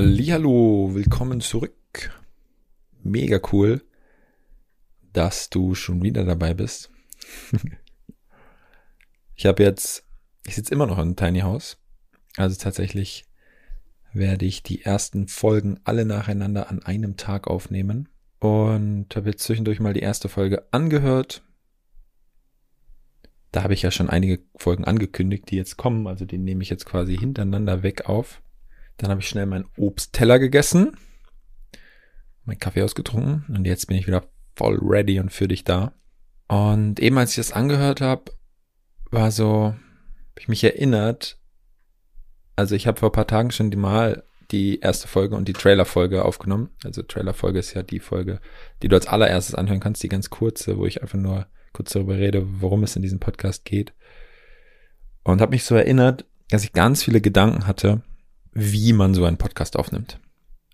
Hallihallo, willkommen zurück. Mega cool, dass du schon wieder dabei bist. ich habe jetzt, ich sitze immer noch im Tiny House. Also tatsächlich werde ich die ersten Folgen alle nacheinander an einem Tag aufnehmen. Und habe jetzt zwischendurch mal die erste Folge angehört. Da habe ich ja schon einige Folgen angekündigt, die jetzt kommen. Also die nehme ich jetzt quasi hintereinander weg auf. Dann habe ich schnell meinen Obstteller gegessen, meinen Kaffee ausgetrunken und jetzt bin ich wieder voll ready und für dich da. Und eben als ich das angehört habe, war so, habe ich mich erinnert, also ich habe vor ein paar Tagen schon die mal die erste Folge und die Trailer-Folge aufgenommen. Also Trailer-Folge ist ja die Folge, die du als allererstes anhören kannst, die ganz kurze, wo ich einfach nur kurz darüber rede, worum es in diesem Podcast geht. Und habe mich so erinnert, dass ich ganz viele Gedanken hatte, wie man so einen Podcast aufnimmt.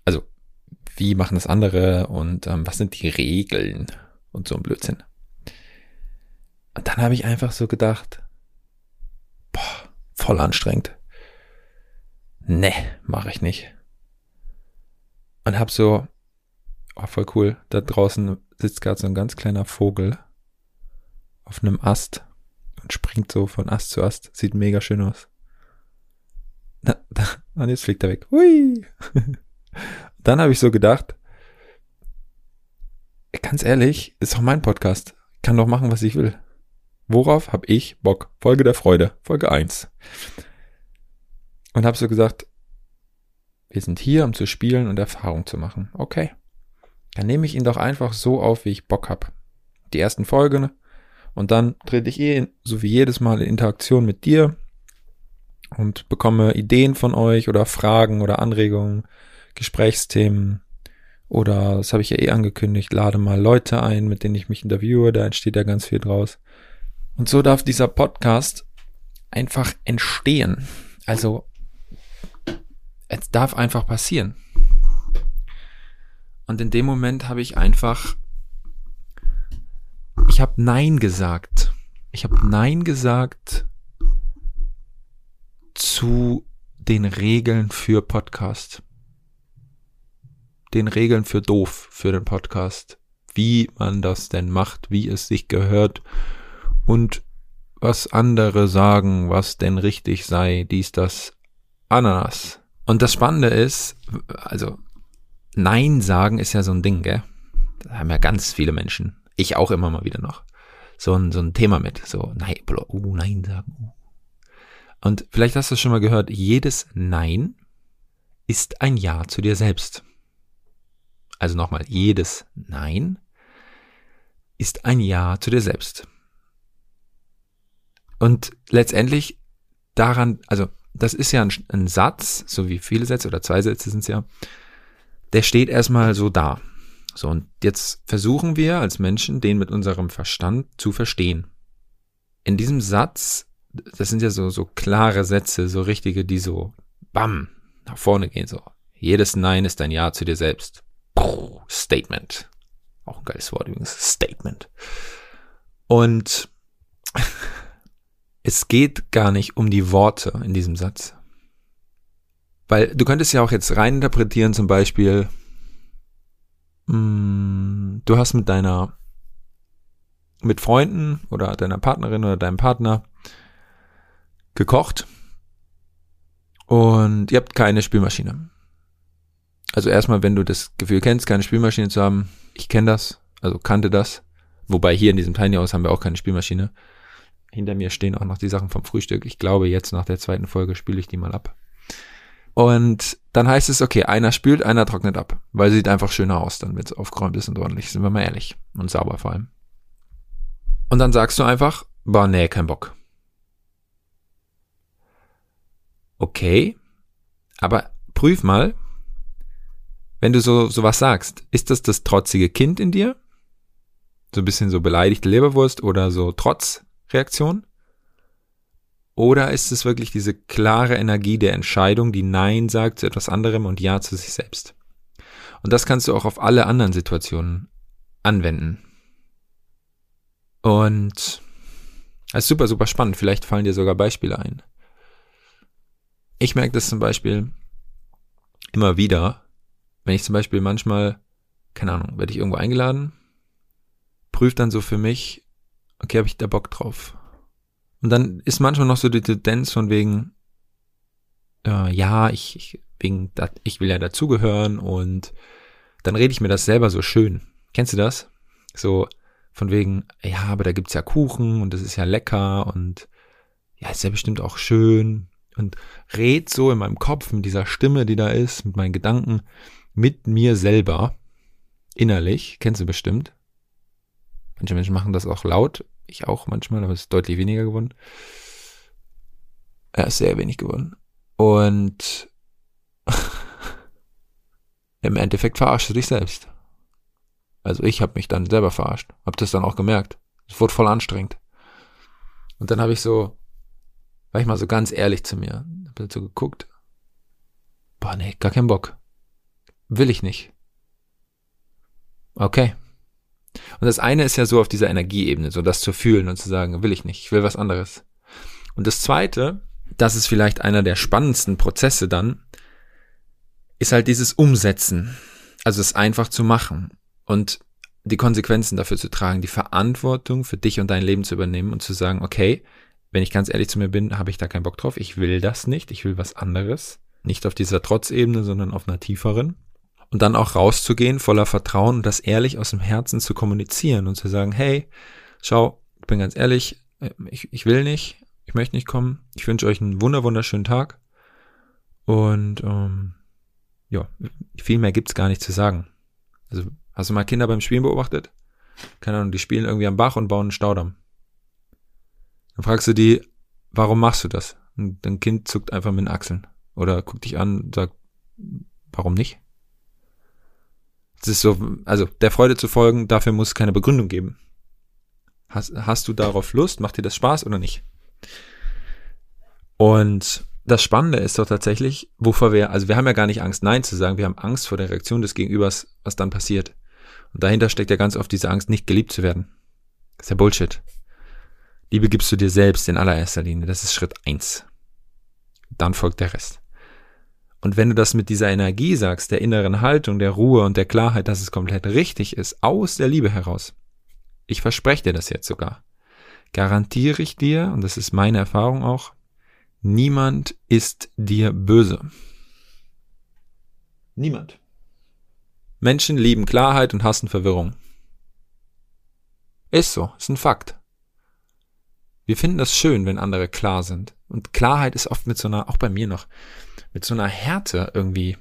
Also, wie machen das andere und ähm, was sind die Regeln und so ein Blödsinn. Und dann habe ich einfach so gedacht, boah, voll anstrengend. Ne, mache ich nicht. Und hab so, oh, voll cool, da draußen sitzt gerade so ein ganz kleiner Vogel auf einem Ast und springt so von Ast zu Ast. Sieht mega schön aus. Na, da, und jetzt fliegt er weg. Hui. Dann habe ich so gedacht, ganz ehrlich, ist doch mein Podcast. Ich kann doch machen, was ich will. Worauf habe ich Bock? Folge der Freude, Folge 1. Und habe so gesagt, wir sind hier, um zu spielen und Erfahrung zu machen. Okay. Dann nehme ich ihn doch einfach so auf, wie ich Bock habe. Die ersten Folgen und dann trete ich eh, so wie jedes Mal, in Interaktion mit dir und bekomme Ideen von euch oder Fragen oder Anregungen, Gesprächsthemen oder, das habe ich ja eh angekündigt, lade mal Leute ein, mit denen ich mich interviewe, da entsteht ja ganz viel draus. Und so darf dieser Podcast einfach entstehen. Also, es darf einfach passieren. Und in dem Moment habe ich einfach, ich habe Nein gesagt. Ich habe Nein gesagt zu den Regeln für Podcast. Den Regeln für doof für den Podcast. Wie man das denn macht, wie es sich gehört und was andere sagen, was denn richtig sei, dies, das, Ananas. Und das Spannende ist, also Nein sagen ist ja so ein Ding, gell? Da haben ja ganz viele Menschen. Ich auch immer mal wieder noch. So ein, so ein Thema mit. So, nein, uh, Nein sagen. Uh. Und vielleicht hast du es schon mal gehört, jedes Nein ist ein Ja zu dir selbst. Also nochmal, jedes Nein ist ein Ja zu dir selbst. Und letztendlich daran, also das ist ja ein, ein Satz, so wie viele Sätze oder zwei Sätze sind es ja, der steht erstmal so da. So, und jetzt versuchen wir als Menschen, den mit unserem Verstand zu verstehen. In diesem Satz das sind ja so, so klare Sätze, so richtige, die so, bam, nach vorne gehen, so. Jedes Nein ist ein Ja zu dir selbst. Statement. Auch ein geiles Wort übrigens. Statement. Und es geht gar nicht um die Worte in diesem Satz. Weil du könntest ja auch jetzt reininterpretieren, zum Beispiel, mh, mm, du hast mit deiner, mit Freunden oder deiner Partnerin oder deinem Partner gekocht und ihr habt keine Spülmaschine. Also erstmal, wenn du das Gefühl kennst, keine Spülmaschine zu haben, ich kenne das, also kannte das. Wobei hier in diesem Tiny House haben wir auch keine Spülmaschine. Hinter mir stehen auch noch die Sachen vom Frühstück. Ich glaube, jetzt nach der zweiten Folge spüle ich die mal ab. Und dann heißt es, okay, einer spült, einer trocknet ab. Weil sieht einfach schöner aus, dann wenn es aufgeräumt ist und ordentlich, sind wir mal ehrlich. Und sauber vor allem. Und dann sagst du einfach, boah, nee, kein Bock. Okay, aber prüf mal, wenn du so sowas sagst, ist das das trotzige Kind in dir? So ein bisschen so beleidigte Leberwurst oder so Trotzreaktion? Oder ist es wirklich diese klare Energie der Entscheidung, die Nein sagt zu etwas anderem und Ja zu sich selbst? Und das kannst du auch auf alle anderen Situationen anwenden. Und das ist super, super spannend. Vielleicht fallen dir sogar Beispiele ein. Ich merke das zum Beispiel, immer wieder, wenn ich zum Beispiel manchmal, keine Ahnung, werde ich irgendwo eingeladen, prüft dann so für mich, okay, habe ich da Bock drauf? Und dann ist manchmal noch so die Tendenz von wegen, äh, ja, ich, ich, wegen, ich will ja dazugehören und dann rede ich mir das selber so schön. Kennst du das? So von wegen, ja, aber da gibt's ja Kuchen und das ist ja lecker und ja, ist ja bestimmt auch schön und red so in meinem Kopf mit dieser Stimme, die da ist, mit meinen Gedanken, mit mir selber, innerlich, kennst du bestimmt. Manche Menschen machen das auch laut, ich auch manchmal, aber es ist deutlich weniger geworden. Ja, ist sehr wenig geworden. Und im Endeffekt verarschst du dich selbst. Also ich habe mich dann selber verarscht, habe das dann auch gemerkt. Es wurde voll anstrengend. Und dann habe ich so, war ich mal so ganz ehrlich zu mir, habe so geguckt. Boah, nee, gar keinen Bock. Will ich nicht. Okay. Und das eine ist ja so auf dieser Energieebene, so das zu fühlen und zu sagen, will ich nicht, ich will was anderes. Und das zweite, das ist vielleicht einer der spannendsten Prozesse dann, ist halt dieses Umsetzen. Also es einfach zu machen und die Konsequenzen dafür zu tragen, die Verantwortung für dich und dein Leben zu übernehmen und zu sagen, okay, wenn ich ganz ehrlich zu mir bin, habe ich da keinen Bock drauf, ich will das nicht, ich will was anderes. Nicht auf dieser Trotzebene, sondern auf einer tieferen. Und dann auch rauszugehen voller Vertrauen und das ehrlich aus dem Herzen zu kommunizieren und zu sagen, hey, schau, ich bin ganz ehrlich, äh, ich, ich will nicht, ich möchte nicht kommen, ich wünsche euch einen wunder wunderschönen Tag. Und ähm, ja, viel mehr gibt's gar nicht zu sagen. Also Hast du mal Kinder beim Spielen beobachtet? Keine Ahnung, die spielen irgendwie am Bach und bauen einen Staudamm. Dann fragst du die, warum machst du das? Und dein Kind zuckt einfach mit den Achseln. Oder guckt dich an und sagt, warum nicht? Es ist so, also der Freude zu folgen, dafür muss es keine Begründung geben. Hast, hast du darauf Lust? Macht dir das Spaß oder nicht? Und das Spannende ist doch tatsächlich, wovor wir, also wir haben ja gar nicht Angst, Nein zu sagen, wir haben Angst vor der Reaktion des Gegenübers, was dann passiert. Und dahinter steckt ja ganz oft diese Angst, nicht geliebt zu werden. Das ist ja Bullshit. Liebe gibst du dir selbst in allererster Linie. Das ist Schritt eins. Dann folgt der Rest. Und wenn du das mit dieser Energie sagst, der inneren Haltung, der Ruhe und der Klarheit, dass es komplett richtig ist, aus der Liebe heraus, ich verspreche dir das jetzt sogar, garantiere ich dir, und das ist meine Erfahrung auch, niemand ist dir böse. Niemand. Menschen lieben Klarheit und hassen Verwirrung. Ist so, ist ein Fakt. Wir finden das schön, wenn andere klar sind. Und Klarheit ist oft mit so einer, auch bei mir noch, mit so einer Härte irgendwie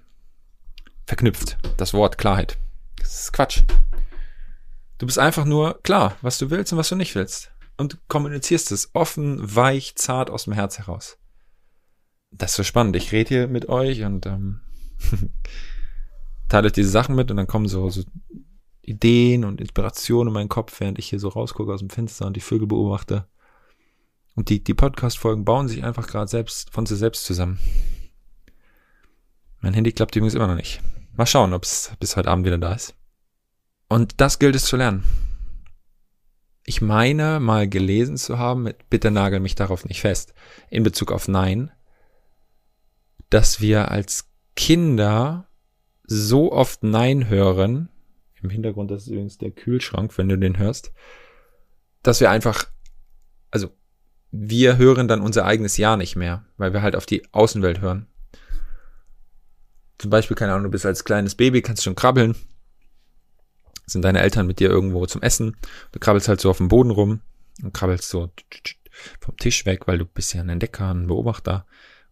verknüpft. Das Wort Klarheit. Das ist Quatsch. Du bist einfach nur klar, was du willst und was du nicht willst. Und kommunizierst es offen, weich, zart aus dem Herz heraus. Das ist so spannend. Ich rede hier mit euch und ähm, teile euch diese Sachen mit und dann kommen so, so Ideen und Inspirationen in meinen Kopf, während ich hier so rausgucke aus dem Fenster und die Vögel beobachte. Und die, die Podcast-Folgen bauen sich einfach gerade selbst von sich selbst zusammen. Mein Handy klappt übrigens immer noch nicht. Mal schauen, ob es bis heute Abend wieder da ist. Und das gilt es zu lernen. Ich meine, mal gelesen zu haben, mit, bitte nagel mich darauf nicht fest, in Bezug auf Nein, dass wir als Kinder so oft Nein hören, im Hintergrund, das ist übrigens der Kühlschrank, wenn du den hörst, dass wir einfach, also wir hören dann unser eigenes Ja nicht mehr, weil wir halt auf die Außenwelt hören. Zum Beispiel, keine Ahnung, du bist als kleines Baby, kannst schon krabbeln. Sind deine Eltern mit dir irgendwo zum Essen. Du krabbelst halt so auf dem Boden rum und krabbelst so vom Tisch weg, weil du bist ja ein Entdecker, ein Beobachter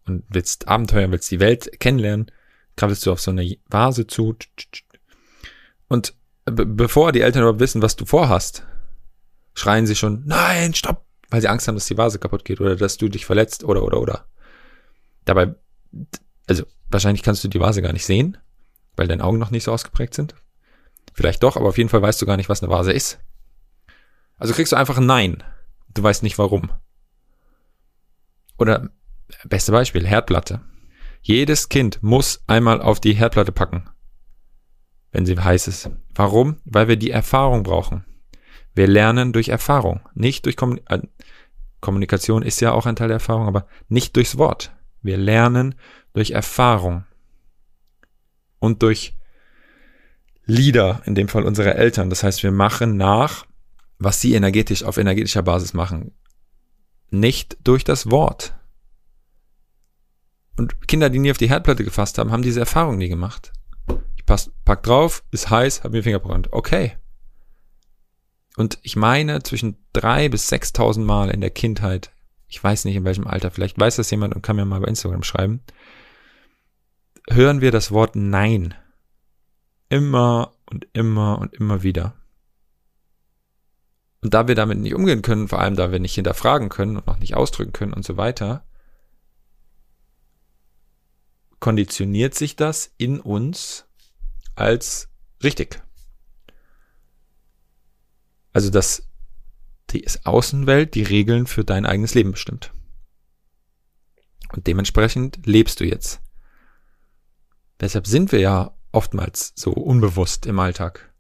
und willst Abenteuer, willst die Welt kennenlernen krabbelst du auf so eine Vase zu. Und bevor die Eltern überhaupt wissen, was du vorhast, schreien sie schon, nein, stopp, weil sie Angst haben, dass die Vase kaputt geht oder dass du dich verletzt oder, oder, oder. Dabei, also wahrscheinlich kannst du die Vase gar nicht sehen, weil deine Augen noch nicht so ausgeprägt sind. Vielleicht doch, aber auf jeden Fall weißt du gar nicht, was eine Vase ist. Also kriegst du einfach ein Nein. Du weißt nicht warum. Oder beste Beispiel, Herdplatte. Jedes Kind muss einmal auf die Herdplatte packen, wenn sie heiß ist. Warum? Weil wir die Erfahrung brauchen. Wir lernen durch Erfahrung, nicht durch Kommunik äh, Kommunikation ist ja auch ein Teil der Erfahrung, aber nicht durchs Wort. Wir lernen durch Erfahrung. und durch Leader, in dem Fall unsere Eltern. Das heißt, wir machen nach, was sie energetisch auf energetischer Basis machen. Nicht durch das Wort. Und Kinder, die nie auf die Herdplatte gefasst haben, haben diese Erfahrung nie gemacht. Ich pack drauf, ist heiß, hab mir Finger gebrannt. Okay. Und ich meine, zwischen drei bis sechstausend Mal in der Kindheit, ich weiß nicht in welchem Alter, vielleicht weiß das jemand und kann mir mal bei Instagram schreiben, hören wir das Wort Nein. Immer und immer und immer wieder. Und da wir damit nicht umgehen können, vor allem da wir nicht hinterfragen können und auch nicht ausdrücken können und so weiter, konditioniert sich das in uns als richtig. Also, dass die Außenwelt die Regeln für dein eigenes Leben bestimmt. Und dementsprechend lebst du jetzt. Deshalb sind wir ja oftmals so unbewusst im Alltag.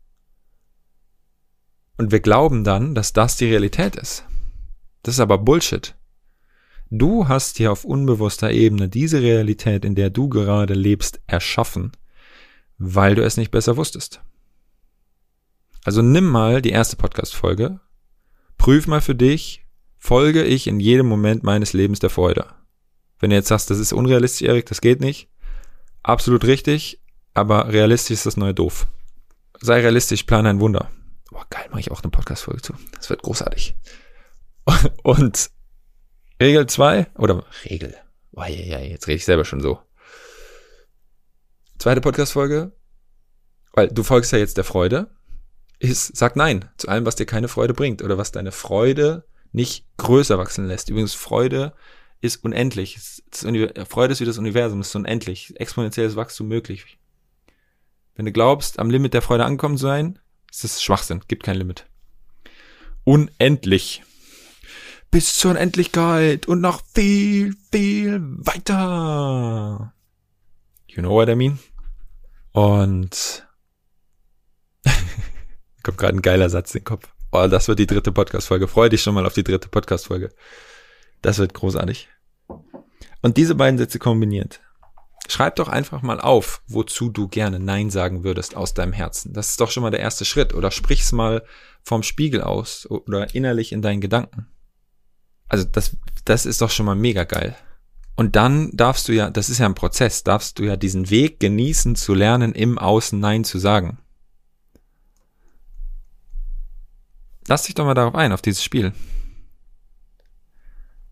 Und wir glauben dann, dass das die Realität ist. Das ist aber Bullshit. Du hast dir auf unbewusster Ebene diese Realität, in der du gerade lebst, erschaffen, weil du es nicht besser wusstest. Also nimm mal die erste Podcast-Folge, prüf mal für dich, folge ich in jedem Moment meines Lebens der Freude. Wenn du jetzt sagst, das ist unrealistisch, Erik, das geht nicht, absolut richtig, aber realistisch ist das neue doof. Sei realistisch, plane ein Wunder. Boah, geil, mache ich auch eine Podcast-Folge zu. Das wird großartig. Und Regel 2, oder Regel, oh, ja, ja, jetzt rede ich selber schon so. Zweite Podcast-Folge, weil du folgst ja jetzt der Freude, ist, sag nein zu allem, was dir keine Freude bringt oder was deine Freude nicht größer wachsen lässt. Übrigens, Freude ist unendlich. Freude ist wie das Universum, ist unendlich. Exponentielles Wachstum möglich. Wenn du glaubst, am Limit der Freude angekommen zu sein, ist das Schwachsinn. Gibt kein Limit. Unendlich. Bis zur Unendlichkeit und noch viel, viel weiter. You know what I mean? Und kommt gerade ein geiler Satz in den Kopf. Oh, das wird die dritte Podcast-Folge. Freu dich schon mal auf die dritte Podcast-Folge. Das wird großartig. Und diese beiden Sätze kombiniert. Schreib doch einfach mal auf, wozu du gerne Nein sagen würdest aus deinem Herzen. Das ist doch schon mal der erste Schritt. Oder sprich's mal vom Spiegel aus oder innerlich in deinen Gedanken. Also das, das ist doch schon mal mega geil. Und dann darfst du ja, das ist ja ein Prozess, darfst du ja diesen Weg genießen zu lernen, im Außen Nein zu sagen. Lass dich doch mal darauf ein, auf dieses Spiel.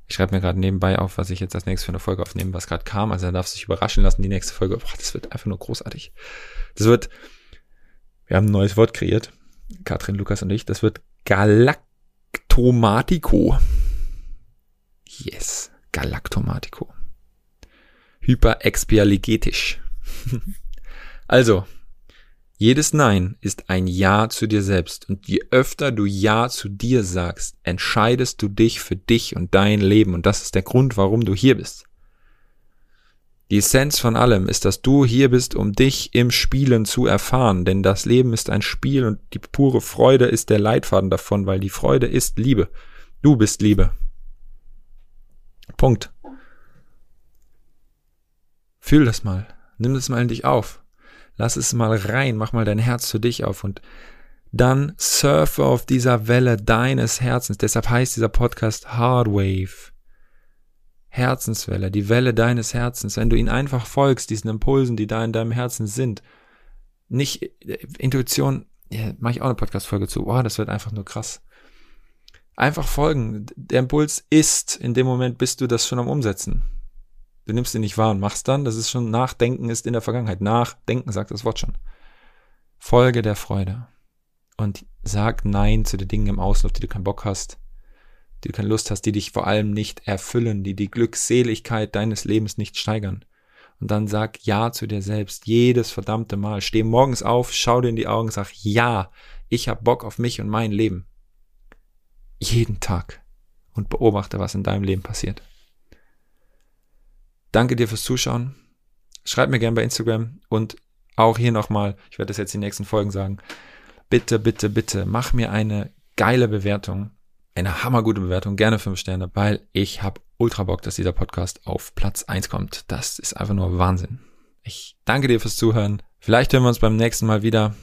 Ich schreibe mir gerade nebenbei auf, was ich jetzt als nächstes für eine Folge aufnehme, was gerade kam. Also er darf sich überraschen lassen, die nächste Folge. Boah, das wird einfach nur großartig. Das wird, wir haben ein neues Wort kreiert, Katrin, Lukas und ich. Das wird Galactomatico. Yes, Galactomatico. Hyperexpialigetisch. also, jedes Nein ist ein Ja zu dir selbst. Und je öfter du Ja zu dir sagst, entscheidest du dich für dich und dein Leben. Und das ist der Grund, warum du hier bist. Die Essenz von allem ist, dass du hier bist, um dich im Spielen zu erfahren. Denn das Leben ist ein Spiel und die pure Freude ist der Leitfaden davon, weil die Freude ist Liebe. Du bist Liebe. Punkt. Fühl das mal. Nimm das mal in dich auf. Lass es mal rein, mach mal dein Herz für dich auf und dann surfe auf dieser Welle deines Herzens. Deshalb heißt dieser Podcast Hard Wave. Herzenswelle, die Welle deines Herzens. Wenn du ihn einfach folgst, diesen Impulsen, die da in deinem Herzen sind. Nicht äh, Intuition, ja, mache ich auch eine Podcast-Folge zu. Oh, das wird einfach nur krass. Einfach folgen. Der Impuls ist, in dem Moment bist du das schon am Umsetzen. Du nimmst ihn nicht wahr und machst dann. Das ist schon Nachdenken ist in der Vergangenheit. Nachdenken sagt das Wort schon. Folge der Freude. Und sag Nein zu den Dingen im Außen, auf die du keinen Bock hast, die du keine Lust hast, die dich vor allem nicht erfüllen, die die Glückseligkeit deines Lebens nicht steigern. Und dann sag Ja zu dir selbst. Jedes verdammte Mal. Steh morgens auf, schau dir in die Augen, sag Ja, ich hab Bock auf mich und mein Leben. Jeden Tag. Und beobachte, was in deinem Leben passiert. Danke dir fürs Zuschauen. Schreib mir gerne bei Instagram und auch hier nochmal, ich werde das jetzt in den nächsten Folgen sagen. Bitte, bitte, bitte, mach mir eine geile Bewertung, eine hammergute Bewertung, gerne fünf Sterne, weil ich habe ultra Bock, dass dieser Podcast auf Platz eins kommt. Das ist einfach nur Wahnsinn. Ich danke dir fürs Zuhören. Vielleicht hören wir uns beim nächsten Mal wieder.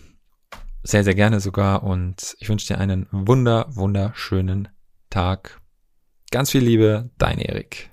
Sehr, sehr gerne sogar. Und ich wünsche dir einen wunder, wunderschönen Tag. Ganz viel Liebe, dein Erik.